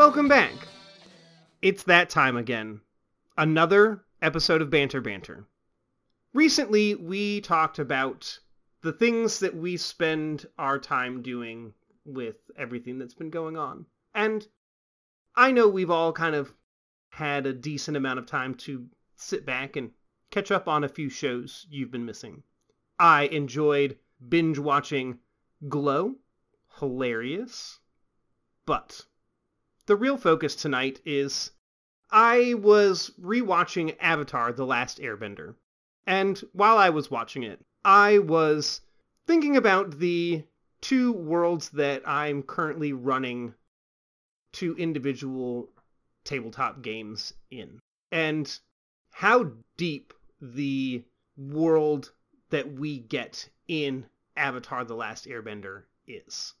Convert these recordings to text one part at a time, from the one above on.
Welcome back. It's that time again. Another episode of Banter Banter. Recently, we talked about the things that we spend our time doing with everything that's been going on. And I know we've all kind of had a decent amount of time to sit back and catch up on a few shows you've been missing. I enjoyed binge watching Glow, hilarious. But the real focus tonight is I was rewatching Avatar The Last Airbender. And while I was watching it, I was thinking about the two worlds that I'm currently running two individual tabletop games in and how deep the world that we get in Avatar The Last Airbender is.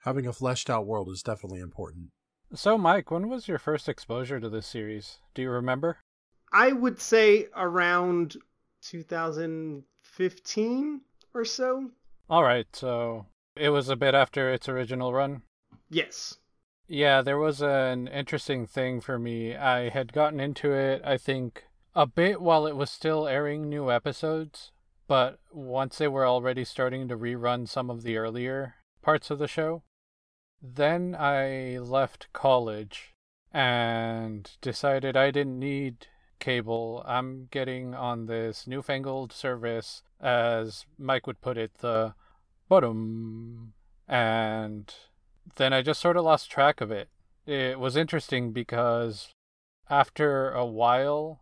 Having a fleshed out world is definitely important. So, Mike, when was your first exposure to this series? Do you remember? I would say around 2015 or so. All right, so it was a bit after its original run. Yes. Yeah, there was an interesting thing for me. I had gotten into it, I think, a bit while it was still airing new episodes, but once they were already starting to rerun some of the earlier parts of the show, then I left college and decided I didn't need cable. I'm getting on this newfangled service, as Mike would put it, the bottom. And then I just sort of lost track of it. It was interesting because after a while,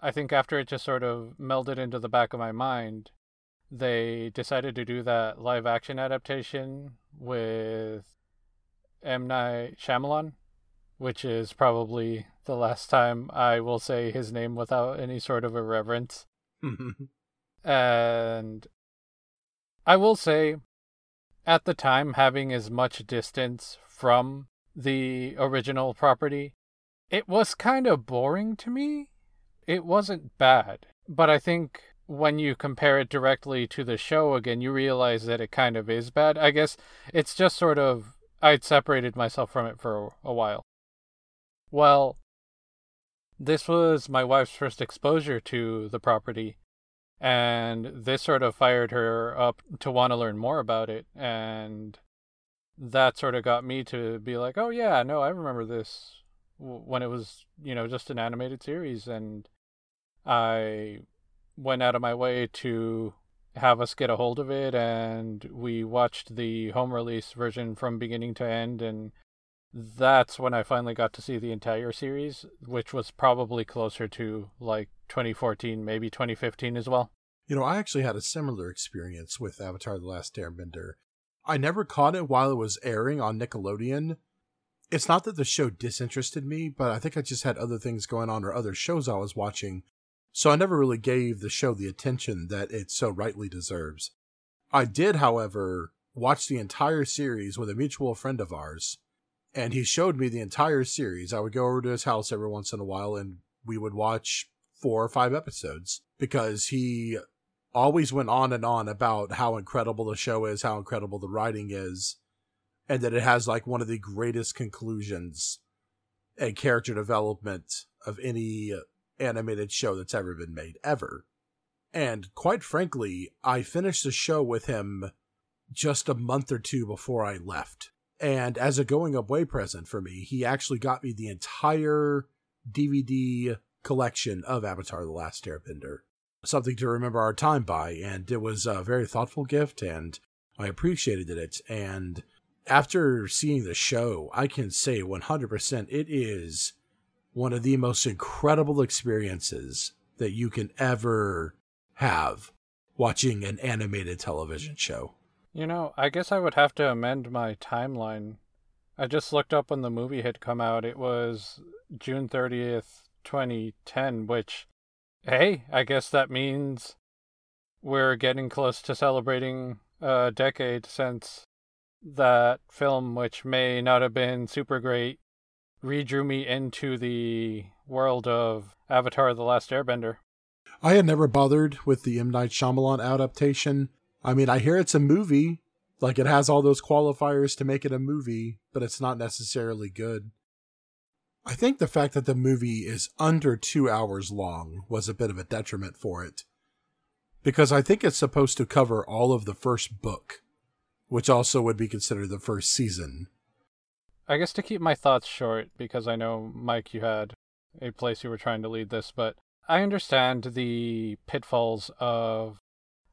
I think after it just sort of melded into the back of my mind, they decided to do that live action adaptation with M. Night Shyamalan, which is probably the last time I will say his name without any sort of irreverence. and I will say, at the time, having as much distance from the original property, it was kind of boring to me. It wasn't bad, but I think when you compare it directly to the show again, you realize that it kind of is bad. I guess it's just sort of I'd separated myself from it for a while. Well, this was my wife's first exposure to the property, and this sort of fired her up to want to learn more about it, and that sort of got me to be like, oh yeah, no, I remember this when it was, you know, just an animated series, and I went out of my way to have us get a hold of it and we watched the home release version from beginning to end and that's when I finally got to see the entire series, which was probably closer to like 2014, maybe 2015 as well. You know, I actually had a similar experience with Avatar The Last Airbender. I never caught it while it was airing on Nickelodeon. It's not that the show disinterested me, but I think I just had other things going on or other shows I was watching so I never really gave the show the attention that it so rightly deserves. I did, however, watch the entire series with a mutual friend of ours, and he showed me the entire series. I would go over to his house every once in a while and we would watch four or five episodes because he always went on and on about how incredible the show is, how incredible the writing is, and that it has like one of the greatest conclusions and character development of any animated show that's ever been made, ever. And quite frankly, I finished the show with him just a month or two before I left. And as a going away present for me, he actually got me the entire DVD collection of Avatar The Last Airbender. Something to remember our time by, and it was a very thoughtful gift, and I appreciated it. And after seeing the show, I can say 100% it is one of the most incredible experiences that you can ever have watching an animated television show. You know, I guess I would have to amend my timeline. I just looked up when the movie had come out. It was June 30th, 2010, which, hey, I guess that means we're getting close to celebrating a decade since that film, which may not have been super great, redrew me into the world of Avatar: The Last Airbender. I had never bothered with the M Night Shyamalan adaptation. I mean, I hear it's a movie, Like it has all those qualifiers to make it a movie, but it's not necessarily good. I think the fact that the movie is under two hours long was a bit of a detriment for it. Because I think it's supposed to cover all of the first book, which also would be considered the first season. I guess to keep my thoughts short, because I know, Mike, you had a place you were trying to lead this, but I understand the pitfalls of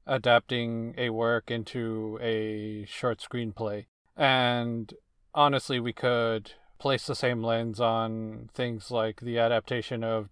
adapting a work into a short screenplay. And honestly, we could place the same lens on things like the adaptation of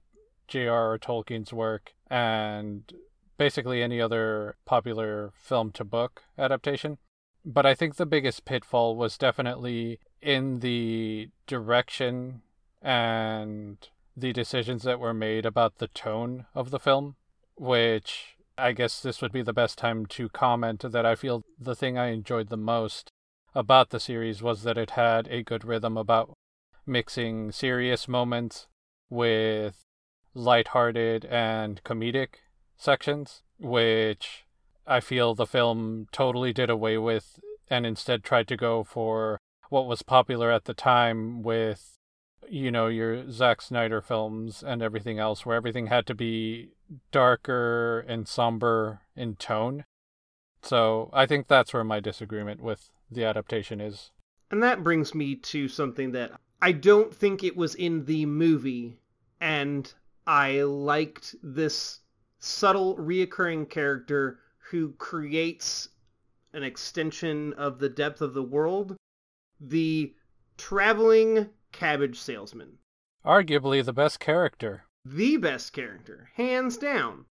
J.R.R. Tolkien's work and basically any other popular film to book adaptation. But I think the biggest pitfall was definitely in the direction and the decisions that were made about the tone of the film, which I guess this would be the best time to comment that I feel the thing I enjoyed the most about the series was that it had a good rhythm about mixing serious moments with lighthearted and comedic sections, which I feel the film totally did away with and instead tried to go for what was popular at the time with you know your Zack Snyder films and everything else where everything had to be darker and somber in tone. So I think that's where my disagreement with the adaptation is. And that brings me to something that I don't think it was in the movie, and I liked this subtle reoccurring character who creates an extension of the depth of the world. The traveling cabbage salesman. Arguably the best character. The best character, hands down.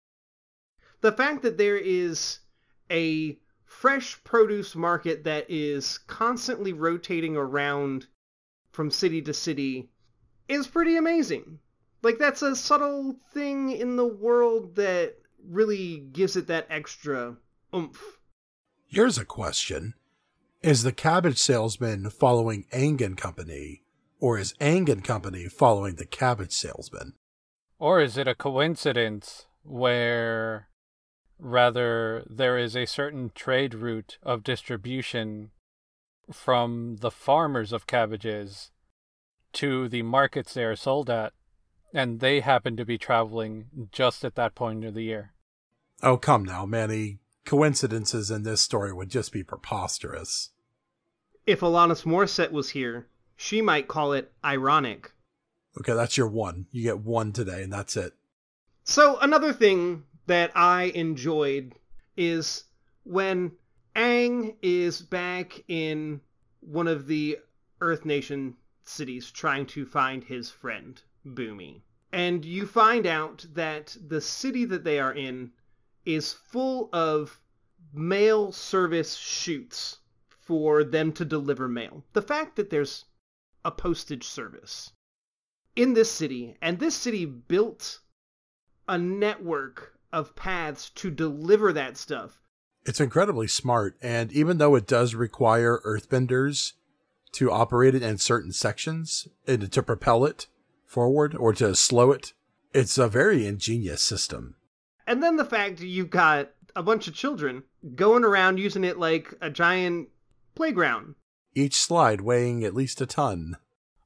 The fact that there is a fresh produce market that is constantly rotating around from city to city is pretty amazing. Like, that's a subtle thing in the world that really gives it that extra oomph. Here's a question Is the cabbage salesman following Aang and Company, or is Aang and Company following the cabbage salesman? Or is it a coincidence where rather there is a certain trade route of distribution from the farmers of cabbages to the markets they are sold at, and they happen to be traveling just at that point of the year. Oh, come now, Manny. Coincidences in this story would just be preposterous. If Alanis Morissette was here, she might call it ironic. Okay, that's your one. You get one today, and that's it. So, another thing that I enjoyed is when Aang is back in one of the Earth Nation cities trying to find his friend, Bumi. And you find out that the city that they are in is full of mail service chutes for them to deliver mail. The fact that there's a postage service in this city, and this city built a network of paths to deliver that stuff. It's incredibly smart, and even though it does require earthbenders to operate it in certain sections and to propel it forward or to slow it, it's a very ingenious system. And then the fact you've got a bunch of children going around using it like a giant playground. Each slide weighing at least a ton.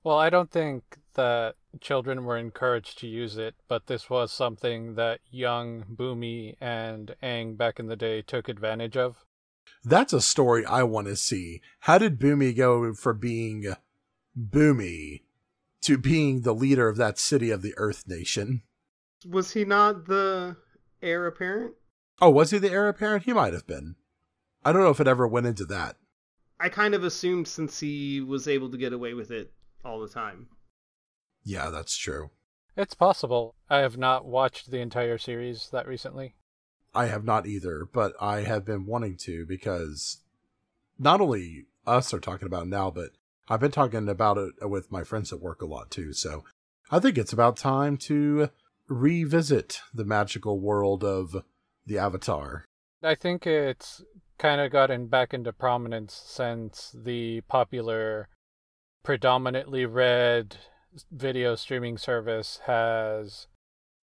Well, I don't think that children were encouraged to use it, but this was something that young Bumi and Aang back in the day took advantage of. That's a story I want to see. How did Bumi go from being Bumi to being the leader of that city of the Earth Nation? Was he not the heir apparent? Oh, was he the heir apparent? He might have been. I don't know if it ever went into that. I kind of assumed since he was able to get away with it all the time. Yeah, that's true. It's possible. I have not watched the entire series that recently. I have not either, but I have been wanting to because not only us are talking about it now, but I've been talking about it with my friends at work a lot too. So I think it's about time to revisit the magical world of the Avatar. I think it's kind of gotten back into prominence since the popular, predominantly red video streaming service has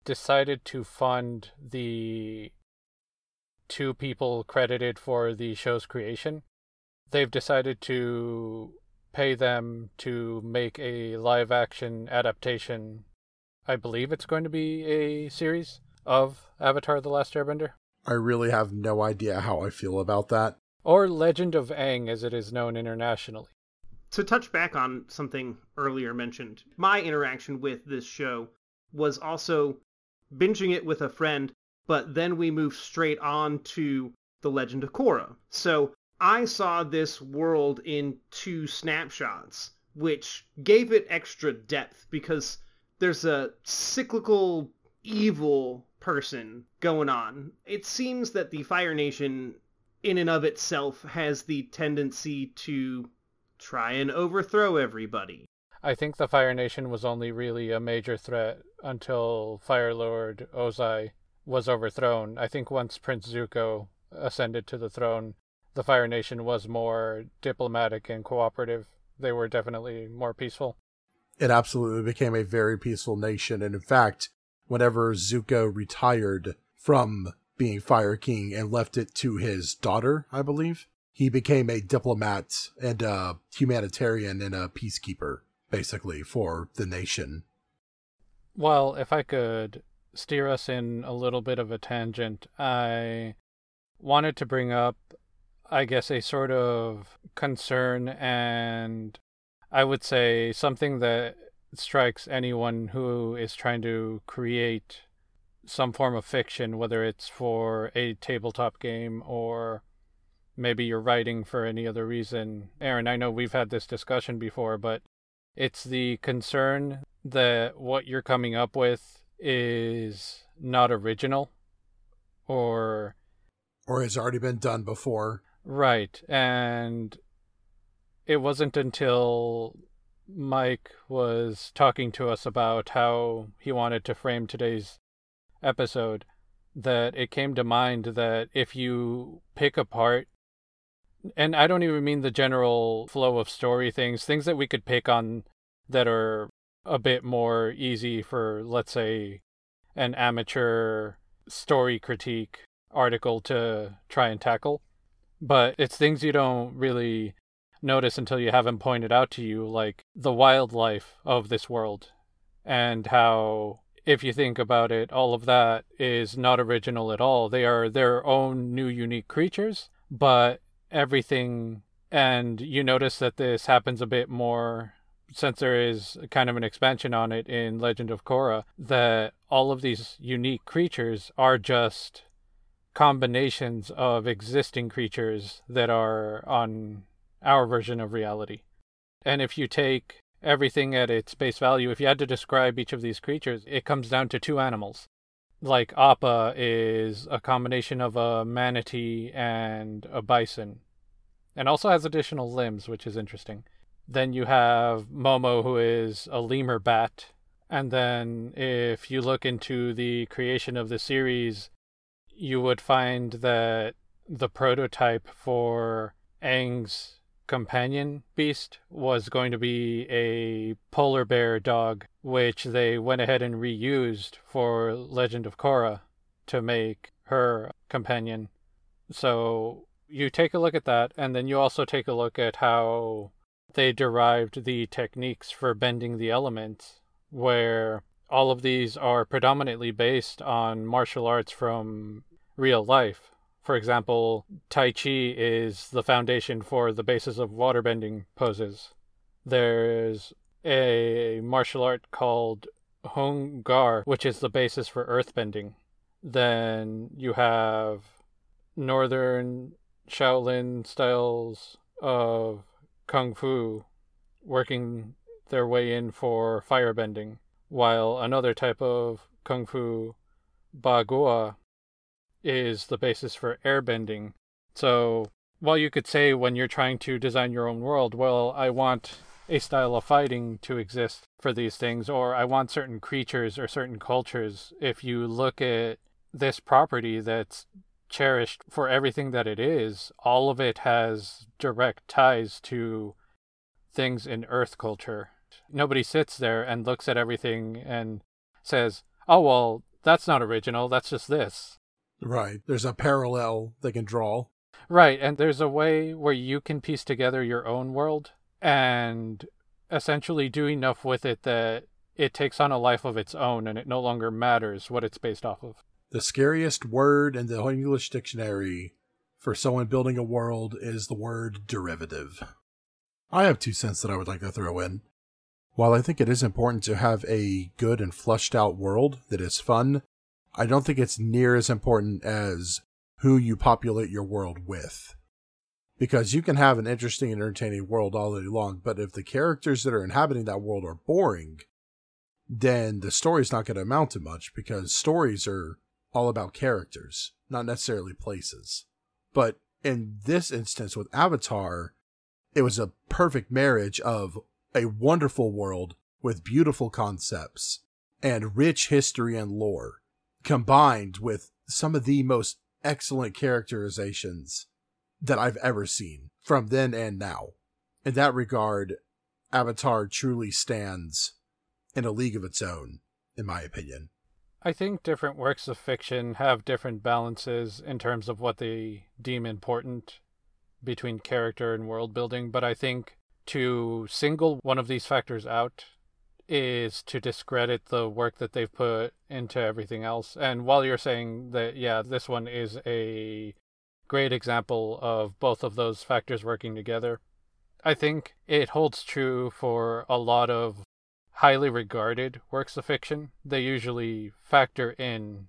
decided to fund the two people credited for the show's creation. they've decided to pay them to make a live action adaptation. I believe it's going to be a series of Avatar The Last Airbender. I really have no idea how I feel about that. Or Legend of Aang as it is known internationally. To touch back on something earlier mentioned, my interaction with this show was also binging it with a friend, but then we moved straight on to The Legend of Korra. So I saw this world in two snapshots, which gave it extra depth because there's a cyclical evil person going on. It seems that the Fire Nation, in and of itself, has the tendency to try and overthrow everybody. I think the Fire Nation was only really a major threat until Fire Lord Ozai was overthrown. I think once Prince Zuko ascended to the throne, the Fire Nation was more diplomatic and cooperative. They were definitely more peaceful. It absolutely became a very peaceful nation. And in fact, whenever Zuko retired from being Fire King and left it to his daughter, I believe, he became a diplomat and a humanitarian and a peacekeeper, basically, for the nation. Well, if I could steer us in a little bit of a tangent, I wanted to bring up I guess, a sort of concern and I would say something that strikes anyone who is trying to create some form of fiction, whether it's for a tabletop game or maybe you're writing for any other reason. Aaron, I know we've had this discussion before, but it's the concern that what you're coming up with is not original or or has already been done before Right. And it wasn't until Mike was talking to us about how he wanted to frame today's episode that it came to mind that if you pick apart and I don't even mean the general flow of story things, things that we could pick on that are a bit more easy for, let's say, an amateur story critique article to try and tackle but it's things you don't really notice until you have them pointed out to you, like the wildlife of this world, and how, if you think about it, all of that is not original at all. They are their own new unique creatures, but everything, and you notice that this happens a bit more since there is kind of an expansion on it in Legend of Korra, that all of these unique creatures are just combinations of existing creatures that are on our version of reality. And if you take everything at its base value, if you had to describe each of these creatures, it comes down to two animals. Like Appa is a combination of a manatee and a bison, and also has additional limbs, which is interesting. Then you have Momo, who is a lemur bat. And then if you look into the creation of the series, you would find that the prototype for Aang's companion beast was going to be a polar bear dog, which they went ahead and reused for Legend of Korra to make her companion. So you take a look at that, and then you also take a look at how they derived the techniques for bending the elements, where all of these are predominantly based on martial arts from real life. For example, Tai Chi is the foundation for the basis of waterbending poses. There's a martial art called Hung Gar, which is the basis for earthbending. Then you have northern Shaolin styles of Kung Fu working their way in for firebending, while another type of Kung Fu, Bagua, is the basis for airbending. So while you could say when you're trying to design your own world, well, I want a style of fighting to exist for these things, or I want certain creatures or certain cultures. If you look at this property that's cherished for everything that it is, all of it has direct ties to things in Earth culture. Nobody sits there and looks at everything and says, oh, well, that's not original, that's just this. Right. There's a parallel they can draw. Right, and there's a way where you can piece together your own world and essentially do enough with it that it takes on a life of its own and it no longer matters what it's based off of. The scariest word in the English dictionary for someone building a world is the word derivative. I have two cents that I would like to throw in. While I think it is important to have a good and flushed out world that is fun, I don't think it's near as important as who you populate your world with. Because you can have an interesting and entertaining world all day long, but if the characters that are inhabiting that world are boring, then the story's not going to amount to much because stories are all about characters, not necessarily places. But in this instance with Avatar, it was a perfect marriage of a wonderful world with beautiful concepts and rich history and lore, combined with some of the most excellent characterizations that I've ever seen from then and now. In that regard, Avatar truly stands in a league of its own, in my opinion. I think different works of fiction have different balances in terms of what they deem important between character and world building, but I think to single one of these factors out is to discredit the work that they've put into everything else. And while you're saying that, yeah, this one is a great example of both of those factors working together, I think it holds true for a lot of highly regarded works of fiction. They usually factor in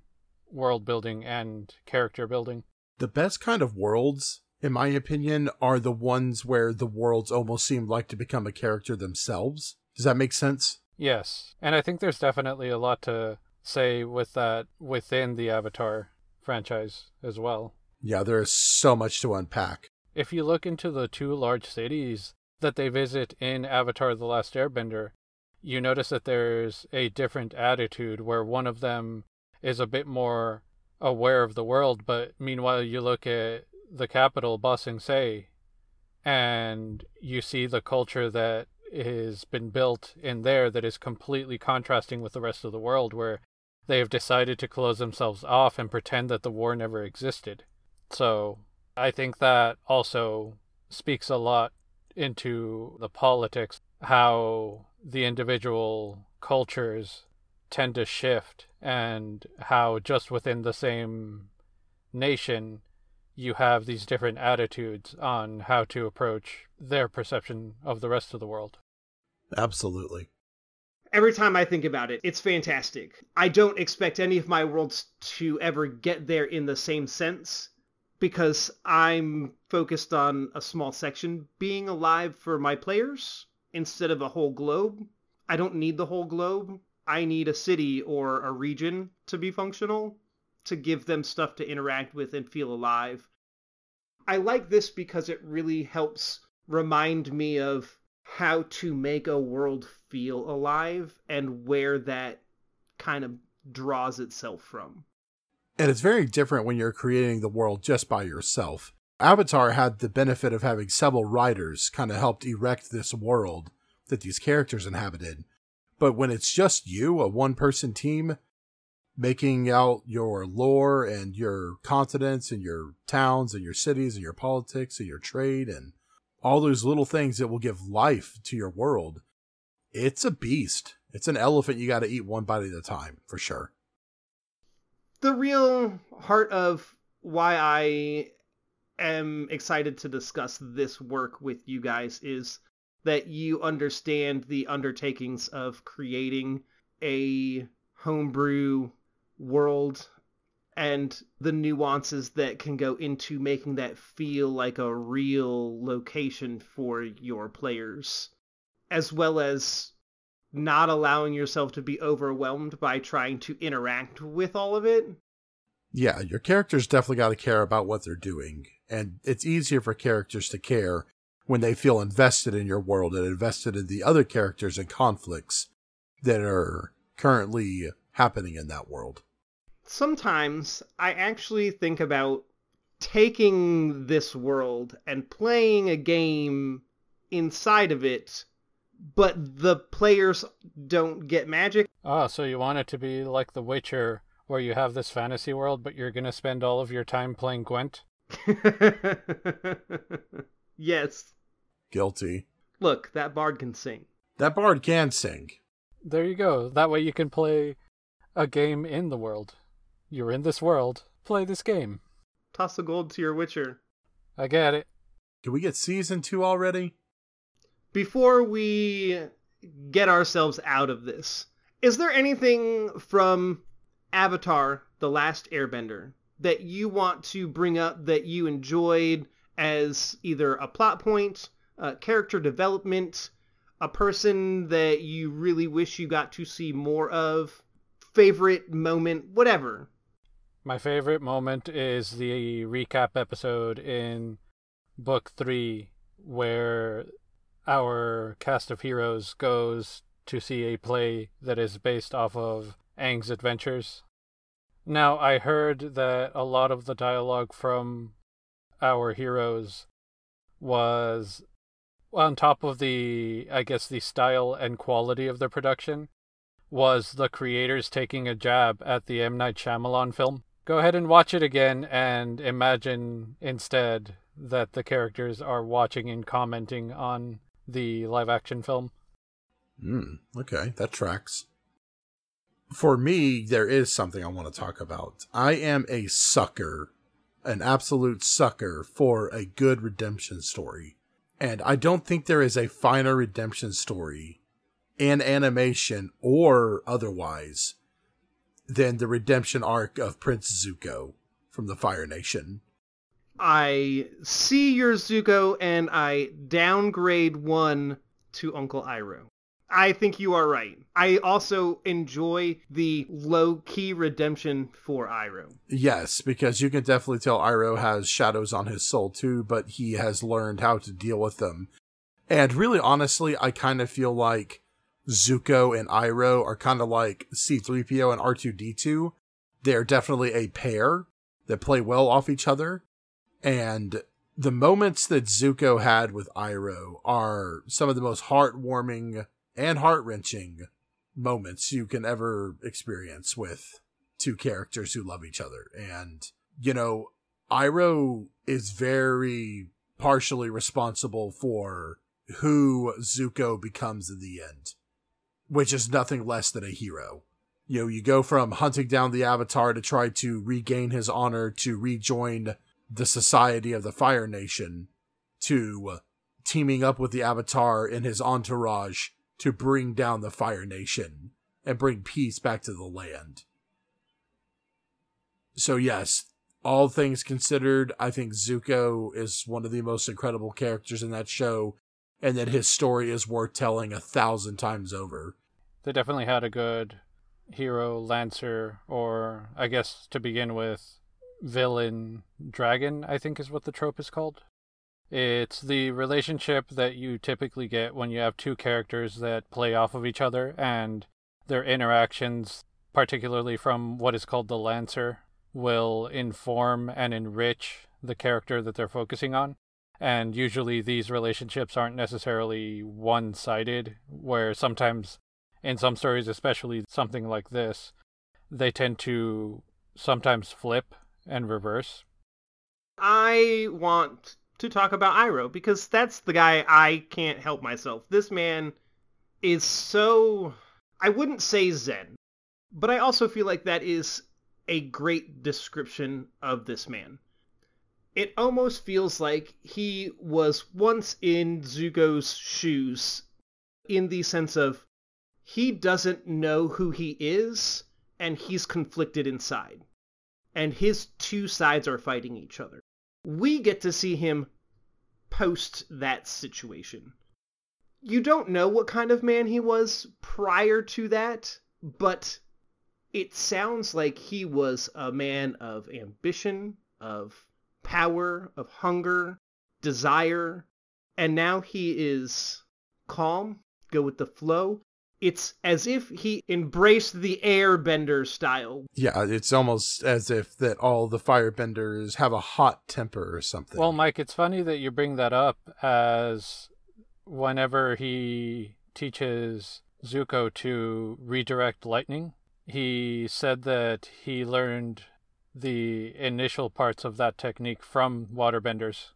world building and character building. The best kind of worlds in my opinion, are the ones where the worlds almost seem like to become a character themselves. Does that make sense? Yes. And I think there's definitely a lot to say with that within the Avatar franchise as well. Yeah, there is so much to unpack. If you look into the two large cities that they visit in Avatar The Last Airbender, you notice that there's a different attitude where one of them is a bit more aware of the world, but meanwhile you look at the capital, Ba Sing Se, and you see the culture that has been built in there that is completely contrasting with the rest of the world, where they have decided to close themselves off and pretend that the war never existed. So I think that also speaks a lot into the politics, how the individual cultures tend to shift, and how just within the same nation you have these different attitudes on how to approach their perception of the rest of the world. Absolutely. Every time I think about it, it's fantastic. I don't expect any of my worlds to ever get there in the same sense because I'm focused on a small section being alive for my players instead of a whole globe. I don't need the whole globe. I need a city or a region to be functional to give them stuff to interact with and feel alive. I like this because it really helps remind me of how to make a world feel alive and where that kind of draws itself from. And it's very different when you're creating the world just by yourself. Avatar had the benefit of having several writers kind of helped erect this world that these characters inhabited. But when it's just you, a one person team, making out your lore and your continents and your towns and your cities and your politics and your trade and all those little things that will give life to your world. It's a beast. It's an elephant you got to eat one bite at a time, for sure. The real heart of why I am excited to discuss this work with you guys is that you understand the undertakings of creating a homebrew world and the nuances that can go into making that feel like a real location for your players, as well as not allowing yourself to be overwhelmed by trying to interact with all of it. Yeah, your characters definitely got to care about what they're doing, and it's easier for characters to care when they feel invested in your world and invested in the other characters and conflicts that are currently happening in that world. Sometimes I actually think about taking this world and playing a game inside of it, but the players don't get magic. Ah, so you want it to be like The Witcher, where you have this fantasy world, but you're going to spend all of your time playing Gwent? yes. Guilty. Look, that bard can sing. That bard can sing. There you go. That way you can play a game in the world. You're in this world. Play this game. Toss the gold to your Witcher. I get it. Can we get season two already? Before we get ourselves out of this, is there anything from Avatar The Last Airbender that you want to bring up that you enjoyed as either a plot point, uh, character development, a person that you really wish you got to see more of, favorite moment, whatever? My favorite moment is the recap episode in book three where our cast of heroes goes to see a play that is based off of Aang's adventures. Now, I heard that a lot of the dialogue from our heroes was on top of the, I guess, the style and quality of the production, was the creators taking a jab at the M. Night Shyamalan film. Go ahead and watch it again and imagine instead that the characters are watching and commenting on the live action film. Hmm, okay, that tracks. For me, there is something I want to talk about. I am a sucker, an absolute sucker for a good redemption story. And I don't think there is a finer redemption story in animation or otherwise than the redemption arc of Prince Zuko from the Fire Nation. I see your Zuko and I downgrade one to Uncle Iroh. I think you are right. I also enjoy the low key redemption for Iroh. Yes, because you can definitely tell Iroh has shadows on his soul too, but he has learned how to deal with them. And really, honestly, I kind of feel like Zuko and Iroh are kind of like C3PO and R2D2. They're definitely a pair that play well off each other. And the moments that Zuko had with Iroh are some of the most heartwarming and heart wrenching moments you can ever experience with two characters who love each other. And, you know, Iroh is very partially responsible for who Zuko becomes in the end, which is nothing less than a hero. You know, you go from hunting down the Avatar to try to regain his honor to rejoin the society of the Fire Nation to teaming up with the Avatar in his entourage to bring down the Fire Nation and bring peace back to the land. So, yes, all things considered, I think Zuko is one of the most incredible characters in that show, and that his story is worth telling a thousand times over. They definitely had a good hero, Lancer, or I guess to begin with, villain, dragon, I think is what the trope is called. It's the relationship that you typically get when you have two characters that play off of each other and their interactions, particularly from what is called the Lancer, will inform and enrich the character that they're focusing on. And usually these relationships aren't necessarily one sided, where sometimes, in some stories, especially something like this, they tend to sometimes flip and reverse. I want to talk about Iroh because that's the guy I can't help myself. This man is so I wouldn't say zen, but I also feel like that is a great description of this man. It almost feels like he was once in Zuko's shoes in the sense of he doesn't know who he is and he's conflicted inside. And his two sides are fighting each other we get to see him post that situation. You don't know what kind of man he was prior to that, but it sounds like he was a man of ambition, of power, of hunger, desire, and now he is calm, go with the flow, it's as if he embraced the airbender style. Yeah, it's almost as if that all the firebenders have a hot temper or something. Well, Mike, it's funny that you bring that up as whenever he teaches Zuko to redirect lightning, he said that he learned the initial parts of that technique from waterbenders.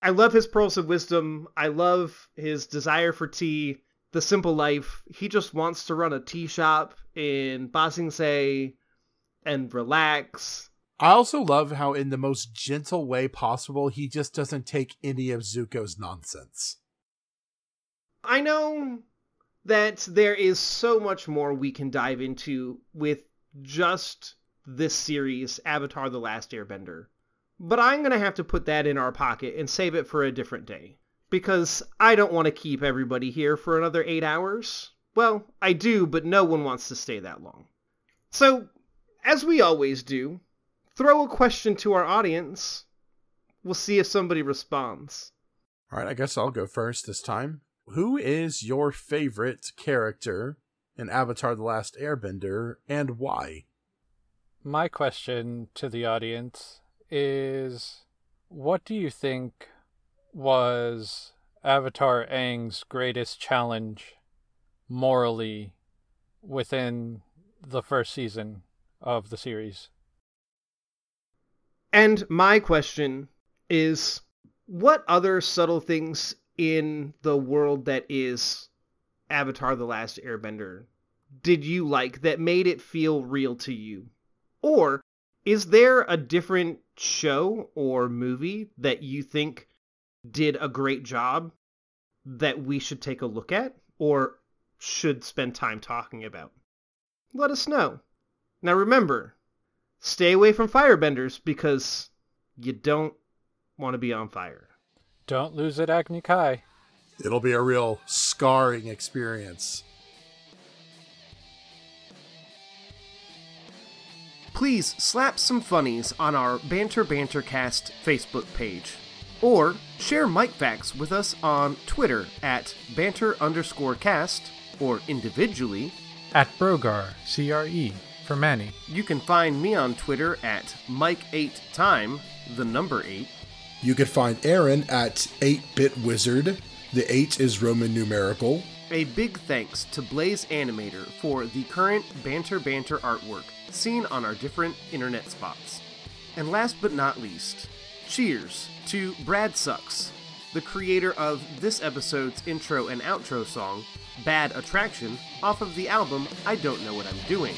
I love his pearls of wisdom. I love his desire for tea, the simple life. He just wants to run a tea shop in Ba Sing Se and relax. I also love how, in the most gentle way possible, he just doesn't take any of Zuko's nonsense. I know that there is so much more we can dive into with just this series, Avatar The Last Airbender. But I'm going to have to put that in our pocket and save it for a different day. Because I don't want to keep everybody here for another eight hours. Well, I do, but no one wants to stay that long. So, as we always do, throw a question to our audience. We'll see if somebody responds. All right, I guess I'll go first this time. Who is your favorite character in Avatar The Last Airbender and why? My question to the audience is what do you think was Avatar Aang's greatest challenge morally within the first season of the series? And my question is what other subtle things in the world that is Avatar The Last Airbender did you like that made it feel real to you? Or is there a different show or movie that you think did a great job that we should take a look at or should spend time talking about? Let us know. Now remember, stay away from firebenders because you don't want to be on fire. Don't lose it, Agni Kai. It'll be a real scarring experience. Please slap some funnies on our Banter Bantercast Facebook page. Or share Mike Facts with us on Twitter at banter underscore cast or individually at Brogar, C R E, for Manny. You can find me on Twitter at Mike8Time, the number 8. You can find Aaron at 8-Bit Wizard. The 8 is Roman numerical. A big thanks to Blaze Animator for the current Banter Banter artwork seen on our different internet spots. And last but not least, cheers to Brad Sucks, the creator of this episode's intro and outro song, Bad Attraction, off of the album I Don't Know What I'm Doing.